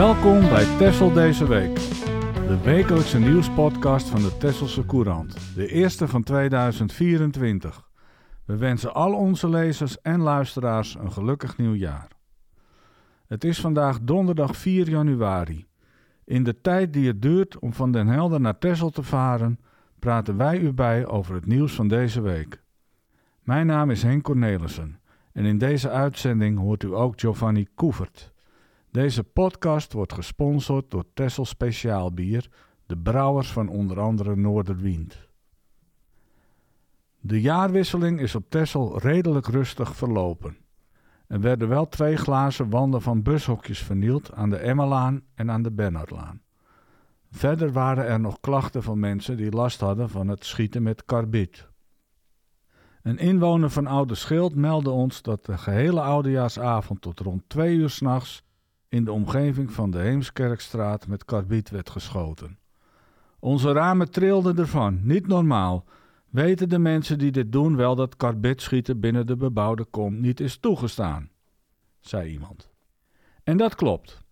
Welkom bij Tessel deze week. De wekelijkse nieuwspodcast van de Tesselse Courant. De eerste van 2024. We wensen al onze lezers en luisteraars een gelukkig nieuwjaar. Het is vandaag donderdag 4 januari. In de tijd die het duurt om van Den Helder naar Tessel te varen, praten wij u bij over het nieuws van deze week. Mijn naam is Henk Cornelissen en in deze uitzending hoort u ook Giovanni Koevert. Deze podcast wordt gesponsord door Tessel Speciaal Bier, de brouwers van onder andere Noorderwind. De jaarwisseling is op Tessel redelijk rustig verlopen. Er werden wel twee glazen wanden van bushokjes vernield aan de Emmelaan en aan de Bernhardlaan. Verder waren er nog klachten van mensen die last hadden van het schieten met karbiet. Een inwoner van Oude Schild meldde ons dat de gehele oudejaarsavond tot rond twee uur s'nachts in de omgeving van de Heemskerkstraat met karbiet werd geschoten. Onze ramen trilden ervan, niet normaal. Weten de mensen die dit doen wel dat karbietschieten binnen de bebouwde kom niet is toegestaan? zei iemand. En dat klopt.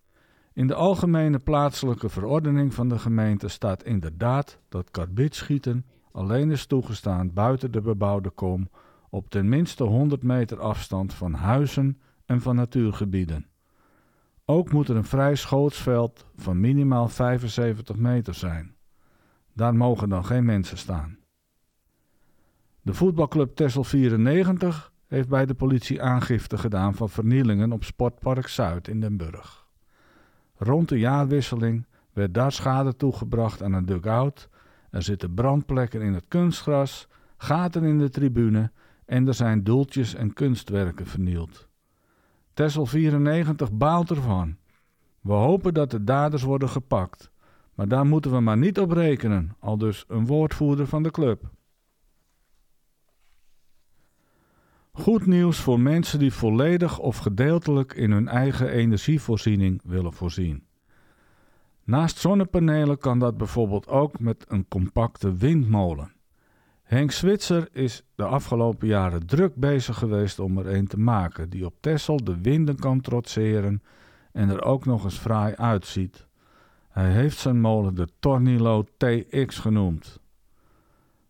In de algemene plaatselijke verordening van de gemeente staat inderdaad dat karbietschieten alleen is toegestaan buiten de bebouwde kom op ten minste 100 meter afstand van huizen en van natuurgebieden. Ook moet er een vrij schootsveld van minimaal 75 meter zijn. Daar mogen dan geen mensen staan. De voetbalclub Tessel 94 heeft bij de politie aangifte gedaan van vernielingen op Sportpark Zuid in Den Burg. Rond de jaarwisseling werd daar schade toegebracht aan een dugout. Er zitten brandplekken in het kunstgras, gaten in de tribune en er zijn doeltjes en kunstwerken vernield. Tessel 94 baalt ervan. We hopen dat de daders worden gepakt, maar daar moeten we maar niet op rekenen, al dus een woordvoerder van de club. Goed nieuws voor mensen die volledig of gedeeltelijk in hun eigen energievoorziening willen voorzien. Naast zonnepanelen kan dat bijvoorbeeld ook met een compacte windmolen. Henk Switzer is de afgelopen jaren druk bezig geweest om er een te maken die op Texel de winden kan trotseren en er ook nog eens fraai uitziet. Hij heeft zijn molen de Tornilo TX genoemd.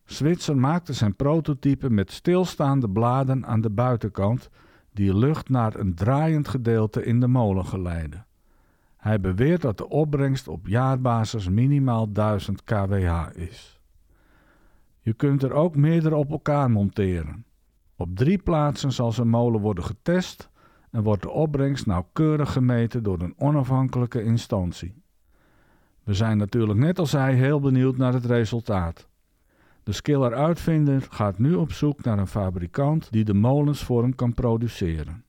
Switzer maakte zijn prototype met stilstaande bladen aan de buitenkant die lucht naar een draaiend gedeelte in de molen geleiden. Hij beweert dat de opbrengst op jaarbasis minimaal 1000 kWh is. Je kunt er ook meerdere op elkaar monteren. Op drie plaatsen zal zijn molen worden getest en wordt de opbrengst nauwkeurig gemeten door een onafhankelijke instantie. We zijn natuurlijk net als hij heel benieuwd naar het resultaat. De skiller-uitvinder gaat nu op zoek naar een fabrikant die de molens voor hem kan produceren.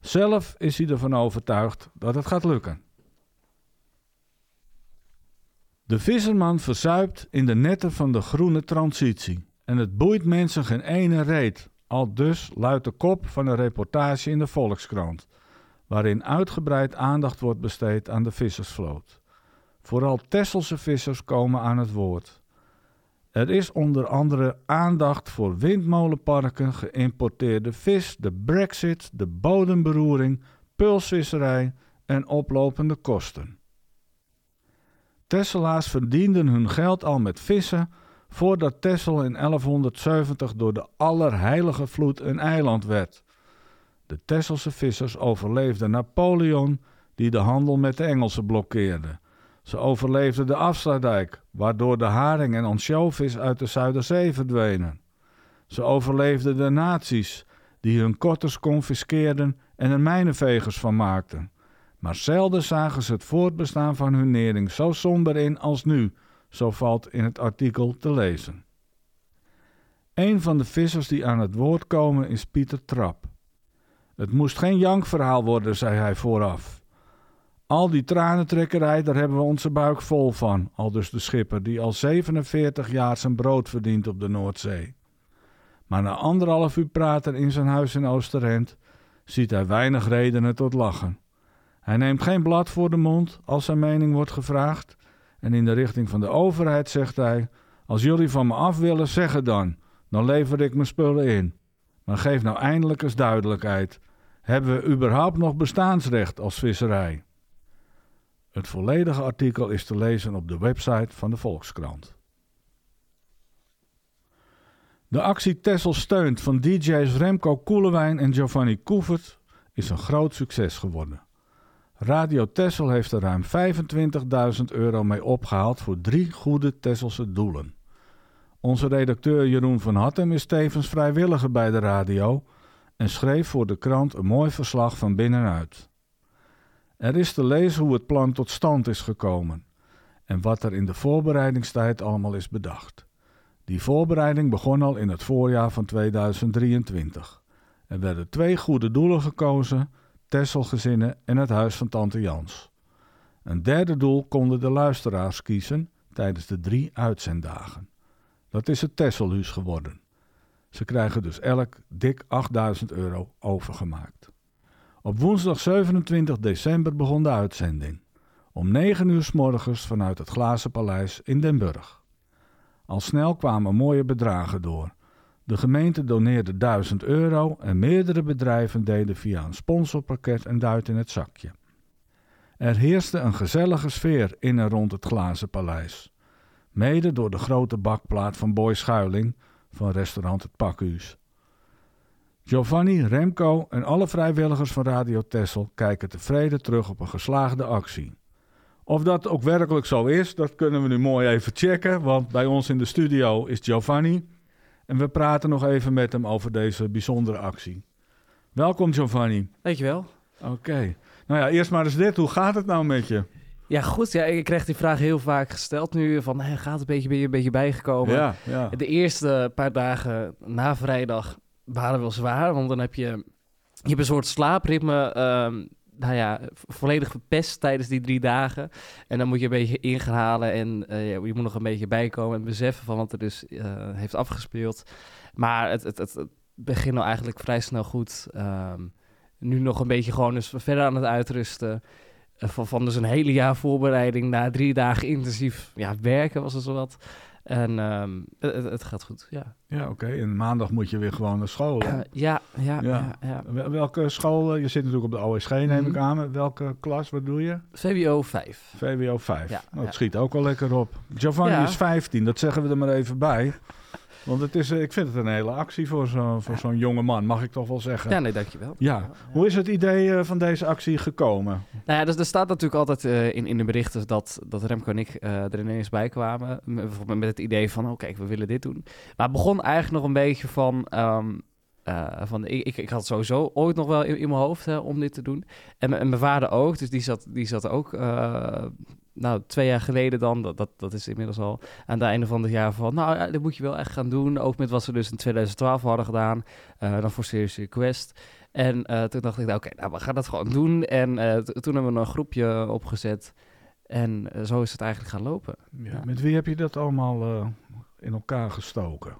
Zelf is hij ervan overtuigd dat het gaat lukken. De visserman verzuipt in de netten van de groene transitie. En het boeit mensen geen ene reet. Al dus luidt de kop van een reportage in de Volkskrant, waarin uitgebreid aandacht wordt besteed aan de vissersvloot. Vooral Tesselse vissers komen aan het woord. Er is onder andere aandacht voor windmolenparken, geïmporteerde vis, de brexit, de bodemberoering, pulsvisserij en oplopende kosten. Tesselaars verdienden hun geld al met vissen voordat Tessel in 1170 door de Allerheilige Vloed een eiland werd. De Tesselse vissers overleefden Napoleon, die de handel met de Engelsen blokkeerde. Ze overleefden de Afsluitdijk, waardoor de haring en ansjovis uit de Zuiderzee verdwenen. Ze overleefden de nazi's, die hun kotters confiskeerden en er mijnenvegers van maakten. Maar zelden zagen ze het voortbestaan van hun nering zo somber in als nu, zo valt in het artikel te lezen. Een van de vissers die aan het woord komen is Pieter Trap. Het moest geen jankverhaal worden, zei hij vooraf. Al die tranentrekkerij, daar hebben we onze buik vol van, aldus de schipper, die al 47 jaar zijn brood verdient op de Noordzee. Maar na anderhalf uur praten in zijn huis in Oosterend, ziet hij weinig redenen tot lachen. Hij neemt geen blad voor de mond als zijn mening wordt gevraagd. En in de richting van de overheid zegt hij: Als jullie van me af willen, zeg het dan. Dan lever ik mijn spullen in. Maar geef nou eindelijk eens duidelijkheid. Hebben we überhaupt nog bestaansrecht als visserij? Het volledige artikel is te lezen op de website van de Volkskrant. De actie Tessel steunt van DJ's Remco Koelewijn en Giovanni Koevert is een groot succes geworden. Radio Tessel heeft er ruim 25.000 euro mee opgehaald voor drie goede Tesselse doelen. Onze redacteur Jeroen van Hattem is tevens vrijwilliger bij de radio en schreef voor de krant een mooi verslag van binnenuit. Er is te lezen hoe het plan tot stand is gekomen en wat er in de voorbereidingstijd allemaal is bedacht. Die voorbereiding begon al in het voorjaar van 2023. Er werden twee goede doelen gekozen: Tesselgezinnen en het huis van Tante Jans. Een derde doel konden de luisteraars kiezen tijdens de drie uitzenddagen. Dat is het Tesselhuis geworden. Ze krijgen dus elk dik 8000 euro overgemaakt. Op woensdag 27 december begon de uitzending. Om 9 uur s morgens vanuit het Glazen Paleis in Den Burg. Al snel kwamen mooie bedragen door. De gemeente doneerde 1000 euro en meerdere bedrijven deden via een sponsorpakket een duit in het zakje. Er heerste een gezellige sfeer in en rond het Glazen Paleis. Mede door de grote bakplaat van Boy Schuiling van restaurant Het Pakhuis. Giovanni, Remco en alle vrijwilligers van Radio Tessel kijken tevreden terug op een geslaagde actie. Of dat ook werkelijk zo is, dat kunnen we nu mooi even checken, want bij ons in de studio is Giovanni en we praten nog even met hem over deze bijzondere actie. Welkom Giovanni. Dankjewel. Oké. Nou ja, eerst maar eens dit. Hoe gaat het nou met je? Ja, goed. Ja, ik krijg die vraag heel vaak gesteld nu. Van, hey, gaat het een beetje, ben je een beetje bijgekomen? Ja, ja. De eerste paar dagen na vrijdag waren wel zwaar. Want dan heb je, je hebt een soort slaapritme... ehm, nou ja, volledig verpest tijdens die drie dagen. En dan moet je een beetje inhalen en eh, je moet nog een beetje bijkomen en beseffen van wat er dus eh, heeft afgespeeld. Maar het, het, het, begint nou eigenlijk vrij snel goed. Ehm, nu nog een beetje gewoon dus verder aan het uitrusten. Eh, van, van dus een hele jaar voorbereiding na drie dagen intensief ja, werken was het zo wat. En ehm, het, gaat goed, ja. Ja, oké. En maandag moet je weer gewoon naar school. Eh, ja, ja, Ja. ja, ja. Wel- Welke school? eh, Je zit natuurlijk op de OSG, neem ik Mhm. aan. Welke klas, wat doe je? VWO 5. VWO 5. Ja, nou, ja. schiet ook wel lekker op. Giovanni is 15, dat zeggen we er maar even bij. Want het is, eh, ik vind het een hele actie voor zo'n voor zo'n jonge man, mag ik toch wel zeggen. Ja, nee, dankjewel. Ja. Hoe is het idee eh, van deze actie gekomen? Nou ja, dus er staat natuurlijk altijd eh, in, in de berichten dat, dat Remco en ik er ineens bij kwamen. Met, met het idee van, oh kijk, we willen dit doen. Maar het begon eigenlijk nog een beetje van... ehm, eh, van ik, ik, ik had sowieso ooit nog wel in, in mijn hoofd hè, om dit te doen. En, mijn- en mijn vader ook, dus die zat, die zat ook... eh, nou, twee jaar geleden dan, dat, dat, dat is inmiddels al aan het einde van het jaar van... Nou, ja, dit moet je wel echt gaan doen. Ook met wat ze dus in 2012 hadden gedaan. eh, dan voor Serious Request. En toen dacht ik, nou, oké, nou, we gaan dat gewoon doen. En toen hebben we een groepje opgezet. En zo is het eigenlijk gaan lopen. Ja. Met wie heb je dat allemaal in elkaar gestoken?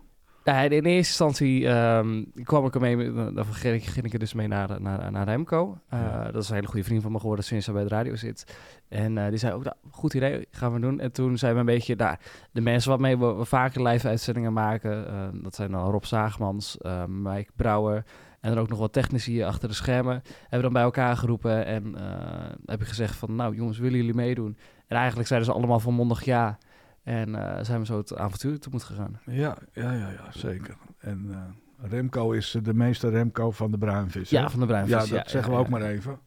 Ja, in eerste instantie ehm, kwam ik ermee, met- dan ging ik, ging ik er dus mee naar, naar, naar Remco. Eh, Ja. Dat is een hele goede vriend van me geworden sinds hij bij de radio zit. En eh, die zei ook, nou, goed idee, gaan we doen. En toen zijn we een beetje, nou, de mensen waarmee we, we vaker live uitzendingen maken, eh, dat zijn dan Rob Zaagmans, eh, Mike Brouwer en er ook nog wat technici achter de schermen, hebben dan bij elkaar geroepen en eh, heb ik gezegd van, nou jongens, willen jullie meedoen? En eigenlijk zeiden ze allemaal volmondig ja. En eh, zijn we zo het avontuur tegemoet gegaan. Ja, ja, ja, ja zeker. En eh, Remco is eh, de meester Remco van de Bruinvis. hè? Ja, van de Bruinvis. Ja, dat zeggen we ook maar even.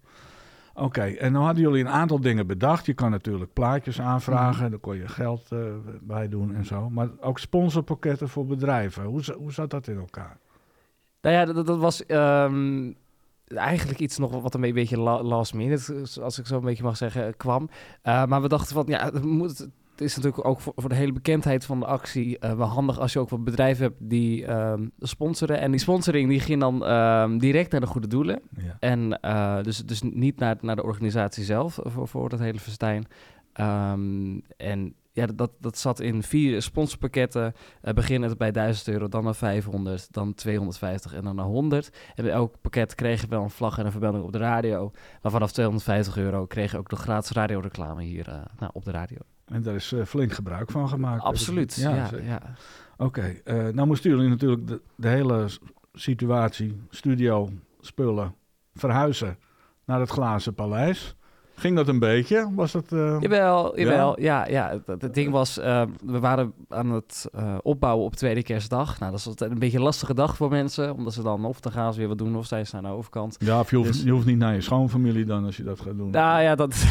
Oké, en dan hadden jullie een aantal dingen bedacht. Je kan natuurlijk plaatjes aanvragen, Mhm. daar kon je geld eh, bij doen en zo. Maar ook sponsorpakketten voor bedrijven. Hoe, hoe zat dat in elkaar? Nou ja, dat, dat was ehm, eigenlijk iets nog wat een beetje la- last minute, als ik zo een beetje mag zeggen, kwam. Maar we dachten van, ja, het, moet, het is natuurlijk ook voor, voor de hele bekendheid van de actie eh, wel handig als je ook wat bedrijven hebt die ehm, sponsoren. En die sponsoring die ging dan ehm, direct naar de goede doelen. Ja. En eh, dus, dus niet naar, naar de organisatie zelf eh, voor, voor dat hele festijn. Ehm, en ja, dat, dat zat in vier sponsorpakketten. Uh, beginnend bij 1000 euro, dan naar 500, dan 250 en dan naar 100. En bij elk pakket kreeg je wel een vlag en een vermelding op de radio. Maar vanaf 250 euro kreeg je ook de gratis radioreclame hier nou, op de radio. En daar is eh, flink gebruik van gemaakt. Absoluut, ja. ja. Oké, eh, nou moesten jullie natuurlijk de, de hele situatie, studio, spullen, verhuizen naar het Glazen Paleis. Ging dat een beetje? Was dat... eh, Jawel, jawel. Ja, ja, het, het ding was, eh, we waren aan het eh, opbouwen op tweede kerstdag. Nou, dat is altijd een beetje een lastige dag voor mensen, omdat ze dan of dan gaan ze weer wat doen of zijn ze aan de overkant. Ja, of je hoeft, Dus- je hoeft niet naar je schoonfamilie dan als je dat gaat doen. Nou ja, dat,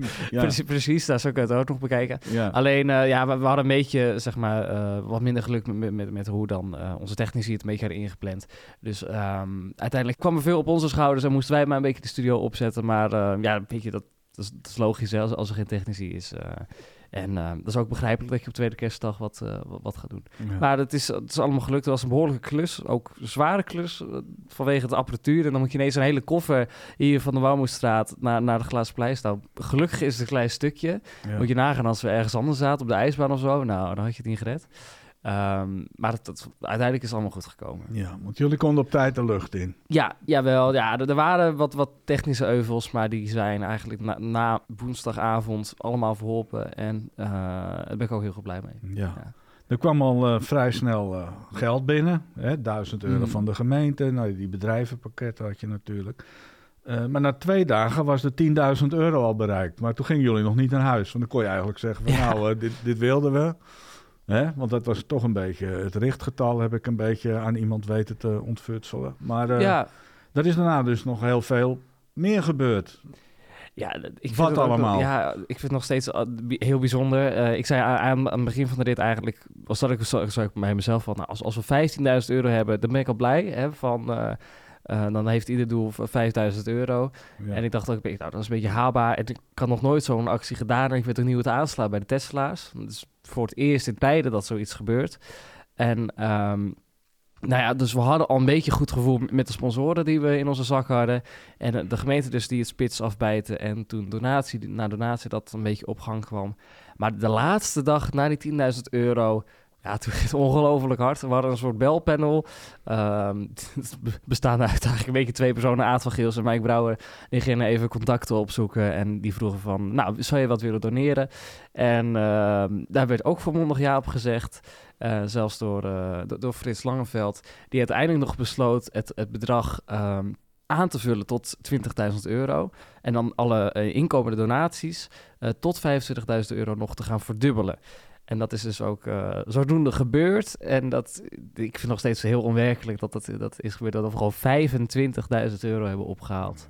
ja, precies, precies, daar zou ik het ook nog bekijken. ja. Alleen, ja, we, we hadden een beetje, zeg maar, wat minder geluk met, met, met hoe dan onze technici het een beetje hadden ingepland. Dus ehm, uiteindelijk kwam er veel op onze schouders en moesten wij maar een beetje de studio opzetten. Maar ja, weet je, dat, dat, is, dat is logisch hè, als, als er geen technici is. eh. en eh, dat is ook begrijpelijk dat je op tweede kerstdag wat, eh, wat, gaat doen. Ja. Maar het is, het is allemaal gelukt. Het was een behoorlijke klus. Ook een zware klus vanwege de apparatuur. En dan moet je ineens een hele koffer hier van de Wouwmoestraat naar, naar de Glazen staan. Gelukkig is het een klein stukje. Ja. Moet je nagaan als we ergens anders zaten, op de ijsbaan of zo. Nou, dan had je het niet gered. Ehm, maar uiteindelijk is het allemaal goed gekomen. Ja, want jullie konden op tijd de lucht in. Ja, jawel. Ja, er, er waren wat, wat technische euvels, maar die zijn eigenlijk na, na woensdagavond allemaal verholpen. En eh, daar ben ik ook heel goed blij mee. Ja. Ja. Er kwam al eh, vrij snel eh, geld binnen. Hè, 1000 euro Mhm. van de gemeente. Nou, die bedrijvenpakketten had je natuurlijk. Maar na twee dagen was de 10.000 euro al bereikt. Maar toen gingen jullie nog niet naar huis. Want dan kon je eigenlijk zeggen van Ja. nou, dit, dit wilden we. Hè? Want dat was toch een beetje het richtgetal heb ik een beetje aan iemand weten te ontfutselen. Maar eh ja, er is daarna dus nog heel veel meer gebeurd. Ja, dat- ik Wat ook allemaal? ja, ik vind het nog steeds uh, heel bijzonder. Eh, ik zei aan, aan het begin van de rit eigenlijk, was dat ik, zo, zo ik bij mezelf van, nou, als, als we 15.000 euro hebben, dan ben ik al blij. Hè, van, eh, eh, dan heeft ieder doel 5.000 euro. Ja. En ik dacht ook, nou, dat is een beetje haalbaar. En ik had nog nooit zo'n actie gedaan. En ik weet ook niet hoe het aanslaat bij de Tesla's. Het is voor het eerst in tijden dat zoiets gebeurt. En ehm, nou ja, dus we hadden al een beetje goed gevoel met de sponsoren die we in onze zak hadden. En eh, de gemeente dus die het spits afbijten. En toen donatie na donatie dat een beetje op gang kwam. Maar de laatste dag na die 10.000 euro... Ja, toen ging het ongelooflijk hard. We hadden een soort belpanel. Ehm bestaande uit eigenlijk een beetje twee personen. Aad van Geels en Mike Brouwer. Die gingen even contacten opzoeken. En die vroegen van, nou, zou je wat willen doneren? En ehm, daar werd ook volmondig ja op gezegd. Eh, zelfs door, eh, door, Frits Langeveld. Die uiteindelijk nog besloot het, het bedrag ehm, aan te vullen tot 20.000 euro. En dan alle eh, inkomende donaties tot 25.000 euro nog te gaan verdubbelen. En dat is dus ook eh, zodoende gebeurd. En dat, ik vind nog steeds heel onwerkelijk dat dat, dat is gebeurd. Dat we gewoon 25.000 euro hebben opgehaald.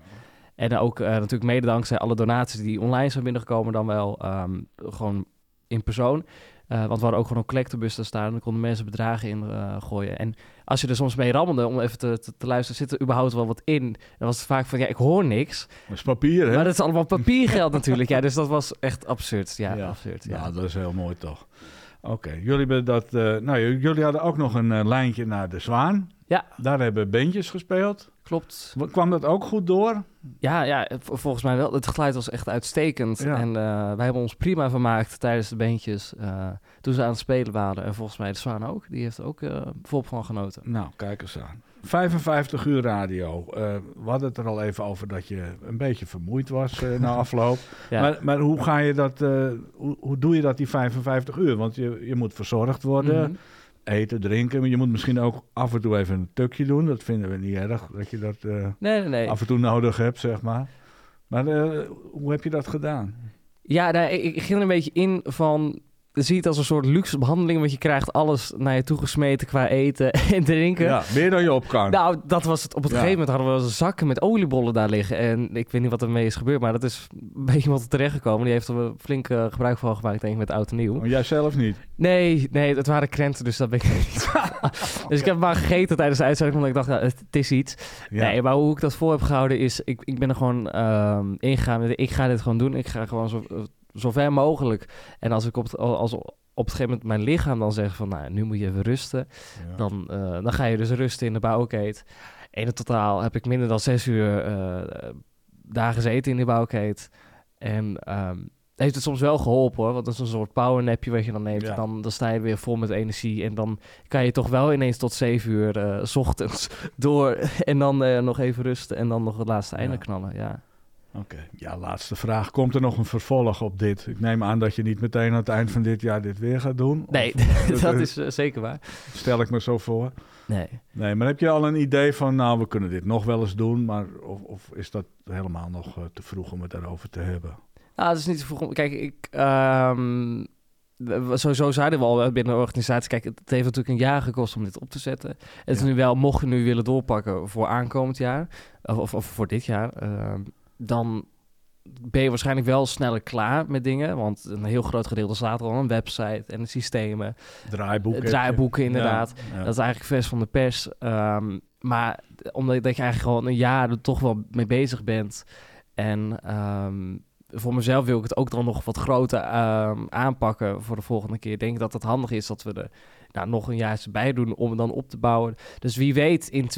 En ook eh, natuurlijk mede dankzij alle donaties die online zijn binnengekomen, dan wel ehm, gewoon in persoon. Eh, want we hadden ook gewoon een collectebus te staan. En dan konden mensen bedragen in eh, gooien. En als je er soms mee rammelde om even te, te, te luisteren, zit er überhaupt wel wat in? Dan was het vaak van, ja, ik hoor niks. Dat is papier, hè? Maar dat is allemaal papiergeld natuurlijk. Ja, dus dat was echt absurd. Ja, Ja. absurd. Ja. Ja, dat is heel mooi toch. Oké, jullie hebben dat. eh, nou, jullie hadden ook nog een eh, lijntje naar de Zwaan. Ja. Daar hebben bandjes gespeeld. Klopt. Wa- Kwam dat ook goed door? Ja, ja, volgens mij wel. Het geluid was echt uitstekend. Ja. En eh, wij hebben ons prima vermaakt tijdens de beentjes. eh, toen ze aan het spelen waren. En volgens mij de Zwaan ook. Die heeft ook volop van genoten. Nou, kijk eens aan. 55 uur radio. Eh, we hadden het er al even over dat je een beetje vermoeid was eh, na afloop. Ja. Maar, maar hoe ga je dat? eh, hoe, hoe doe je dat die 55 uur? Want je, je moet verzorgd worden. Mhm. eten, drinken. Maar je moet misschien ook af en toe even een tukje doen. Dat vinden we niet erg, dat je dat Nee, nee, nee. af en toe nodig hebt, zeg maar. Maar hoe heb je dat gedaan? Ja, nou, ik, ik ging er een beetje in van... Zie het als een soort luxe behandeling, want je krijgt alles naar je toegesmeten qua eten en drinken. Ja, meer dan je op kan. Nou, dat was het. Op het Ja. gegeven moment hadden we zakken met oliebollen daar liggen. En ik weet niet wat ermee is gebeurd, maar dat is een beetje wat terechtgekomen. Die heeft er flink eh, gebruik van gemaakt, denk ik, met oud en nieuw. Maar jij zelf niet. Nee, nee, het waren krenten, dus dat ben ik niet. dus ik heb maar gegeten tijdens de uitzending, omdat ik dacht, ja, het, is iets. Ja. Nee, maar hoe ik dat voor heb gehouden is, ik, ik ben er gewoon ehm, ingegaan ik ga dit gewoon doen. Ik ga gewoon zo, zo ver mogelijk. En als ik op het, als op het gegeven moment mijn lichaam dan zegt van, nou, nu moet je even rusten. Ja. Dan, eh, dan ga je dus rusten in de bouwkeet. En in totaal heb ik minder dan zes uur eh, daar gezeten in die bouwkeet. En ehm, heeft het soms wel geholpen hoor. Want dat is een soort powernapje wat je dan neemt. Ja. Dan, dan sta je weer vol met energie. En dan kan je toch wel ineens tot zeven uur eh, s ochtends door. En dan nog even rusten. En dan nog het laatste einde Ja. knallen. Ja. Oké, ja, laatste vraag. Komt er nog een vervolg op dit? Ik neem aan dat je niet meteen aan het eind van dit jaar dit weer gaat doen. Nee, Of- dat is eh, zeker waar. Stel ik me zo voor. Nee. Nee, maar heb je al een idee van, nou, we kunnen dit nog wel eens doen, maar of, of is dat helemaal nog eh, te vroeg om het daarover te hebben? Nou, dat is niet te vroeg. om- Kijk, ik... ehm, sowieso zeiden we al binnen de organisatie... Kijk, het heeft natuurlijk een jaar gekost om dit op te zetten. Het is Ja. nu wel, mocht je nu willen doorpakken voor aankomend jaar... Of, of, of voor dit jaar... ehm, dan ben je waarschijnlijk wel sneller klaar met dingen. Want een heel groot gedeelte staat er al. Een website en systemen. Draaiboek. heb je. Draaiboeken, inderdaad. Ja, ja. Dat is eigenlijk vers van de pers. Ehm, maar omdat dat je eigenlijk gewoon een jaar er toch wel mee bezig bent. En ehm, voor mezelf wil ik het ook dan nog wat groter ehm, aanpakken voor de volgende keer. Ik denk dat het handig is dat we er nou, nog een jaar bij doen om het dan op te bouwen. Dus wie weet in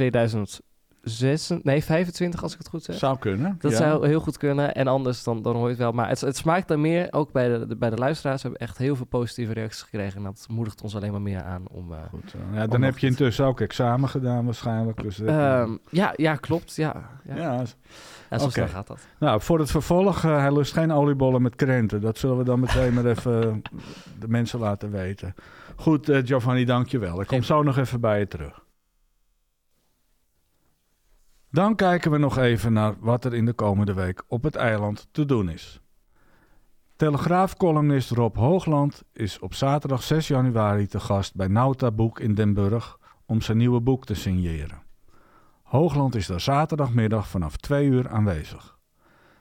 2006, nee 25 als ik het goed zeg. Zou kunnen. Dat ja. zou heel goed kunnen. En anders dan, dan hoor je het wel. Maar het, het smaakt dan meer, ook bij de, de- bij de luisteraars. We hebben echt heel veel positieve reacties gekregen. En dat moedigt ons alleen maar meer aan om... eh, Goed, eh, ja, dan heb je intussen ook examen gedaan waarschijnlijk. Dus, eh, Ehm, ja, ja, klopt. Ja, ja. zo gaat dat. Nou, voor het vervolg, hij lust geen oliebollen met krenten. Dat zullen we dan meteen maar even de mensen laten weten. Goed, eh, Giovanni, dank je wel. Ik kom zo nog even bij je terug. Dan kijken we nog even naar wat er in de komende week op het eiland te doen is. Telegraafcolumnist Rob Hoogland is op zaterdag 6 januari te gast bij Nauta Boek in Den Burg om zijn nieuwe boek te signeren. Hoogland is daar zaterdagmiddag vanaf 2 uur aanwezig.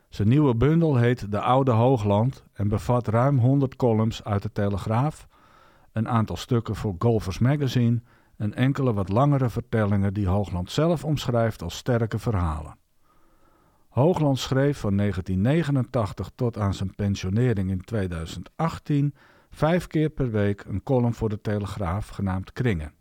Zijn nieuwe bundel heet De Oude Hoogland en bevat ruim 100 columns uit de Telegraaf, een aantal stukken voor Golfers Magazine en enkele wat langere vertellingen die Hoogland zelf omschrijft als sterke verhalen. Hoogland schreef van 1989 tot aan zijn pensionering in 2018 vijf keer per week een column voor de Telegraaf genaamd Kringen.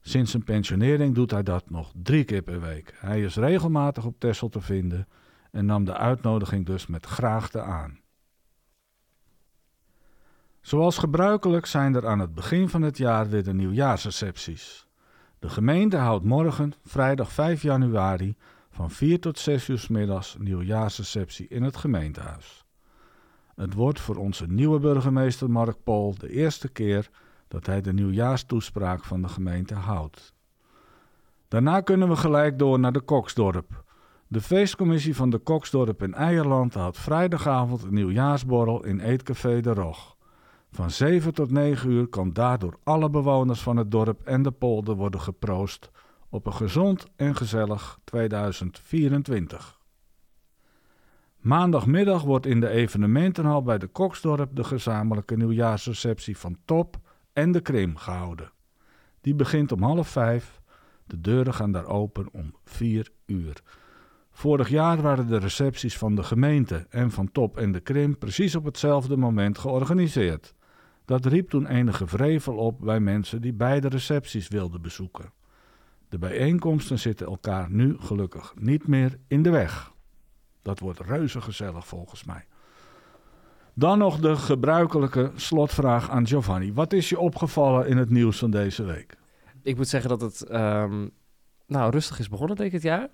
Sinds zijn pensionering doet hij dat nog drie keer per week. Hij is regelmatig op Texel te vinden en nam de uitnodiging dus met graagte aan. Zoals gebruikelijk zijn er aan het begin van het jaar weer de nieuwjaarsrecepties. De gemeente houdt morgen, vrijdag 5 januari, van 4 tot 6 uur middags nieuwjaarsreceptie in het gemeentehuis. Het wordt voor onze nieuwe burgemeester Mark Pol de eerste keer dat hij de nieuwjaarstoespraak van de gemeente houdt. Daarna kunnen we gelijk door naar de Koksdorp. De feestcommissie van de Koksdorp in Eierland houdt vrijdagavond een nieuwjaarsborrel in Eetcafé de Rog. Van 7 tot 9 uur kan daardoor alle bewoners van het dorp en de polder worden geproost op een gezond en gezellig 2024. Maandagmiddag wordt in de evenementenhal bij de Koksdorp de gezamenlijke nieuwjaarsreceptie van Top en de Krim gehouden. Die begint om half vijf. De deuren gaan daar open om 4 uur. Vorig jaar waren de recepties van de gemeente en van Top en de Krim precies op hetzelfde moment georganiseerd. Dat riep toen enige vrevel op bij mensen die beide recepties wilden bezoeken. De bijeenkomsten zitten elkaar nu gelukkig niet meer in de weg. Dat wordt reuze gezellig volgens mij. Dan nog de gebruikelijke slotvraag aan Giovanni. Wat is je opgevallen in het nieuws van deze week? Ik moet zeggen dat het ehm, nou, rustig is begonnen, denk ik, het jaar.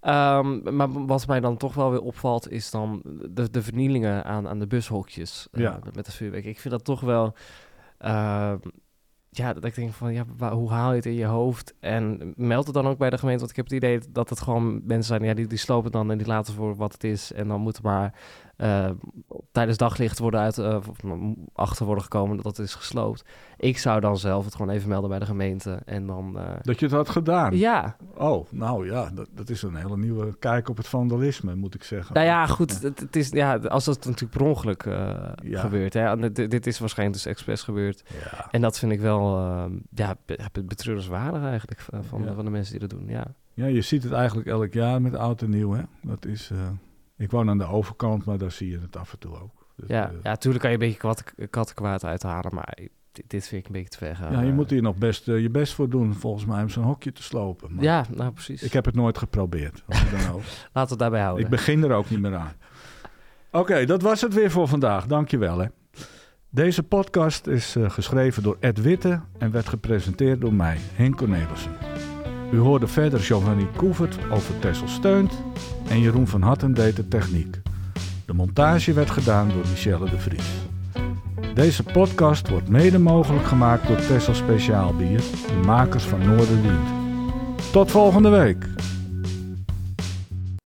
Ehm, maar wat mij dan toch wel weer opvalt, is dan de, de vernielingen aan, aan de bushokjes eh, Ja. met het vuurwerk. Ik vind dat toch wel... ehm, ja, dat ik denk van, ja, waar- hoe haal je het in je hoofd? En meld het dan ook bij de gemeente, want ik heb het idee dat het gewoon mensen zijn, ja, die, die slopen dan en die laten voor wat het is. En dan moet er maar eh, tijdens daglicht worden uit, eh, achter worden gekomen dat het is gesloopt. Ik zou dan zelf het gewoon even melden bij de gemeente en dan... eh, Dat je het had gedaan? ja, Oh, nou ja, dat, dat is een hele nieuwe kijk op het vandalisme, moet ik zeggen. Nou ja, goed. Het, het is, ja, als dat natuurlijk per ongeluk Ja. gebeurt. Hè? Dit is waarschijnlijk dus expres gebeurd. Ja. En dat vind ik wel eh, ja, be- be- betreurenswaardig eigenlijk van, van, Ja. van de mensen die dat doen. Ja. ja, je ziet het eigenlijk elk jaar met oud en nieuw. Hè? Dat is, eh, ik woon aan de overkant, maar daar zie je het af en toe ook. Dus, Ja, eh, ja, tuurlijk kan je een beetje kat, kattenkwaad uithalen, maar dit, vind ik een beetje te ver gaan. ja, je Eh, moet hier nog best je best voor doen, volgens mij, om zo'n hokje te slopen. Maar Ja, nou precies. Ik heb het nooit geprobeerd. Laten we het daarbij houden. Ik begin er ook niet meer aan. Oké, dat was het weer voor vandaag. Dankjewel hè. Deze podcast is eh, geschreven door Ed Witte en werd gepresenteerd door mij, Henk Cornelissen. U hoorde verder Giovanni Koevert over Tessel Steunt en Jeroen van Hatten deed de techniek. De montage werd gedaan door Michelle de Vries. Deze podcast wordt mede mogelijk gemaakt door Tessel Speciaal Bier, de makers van Noorderwind. Tot volgende week!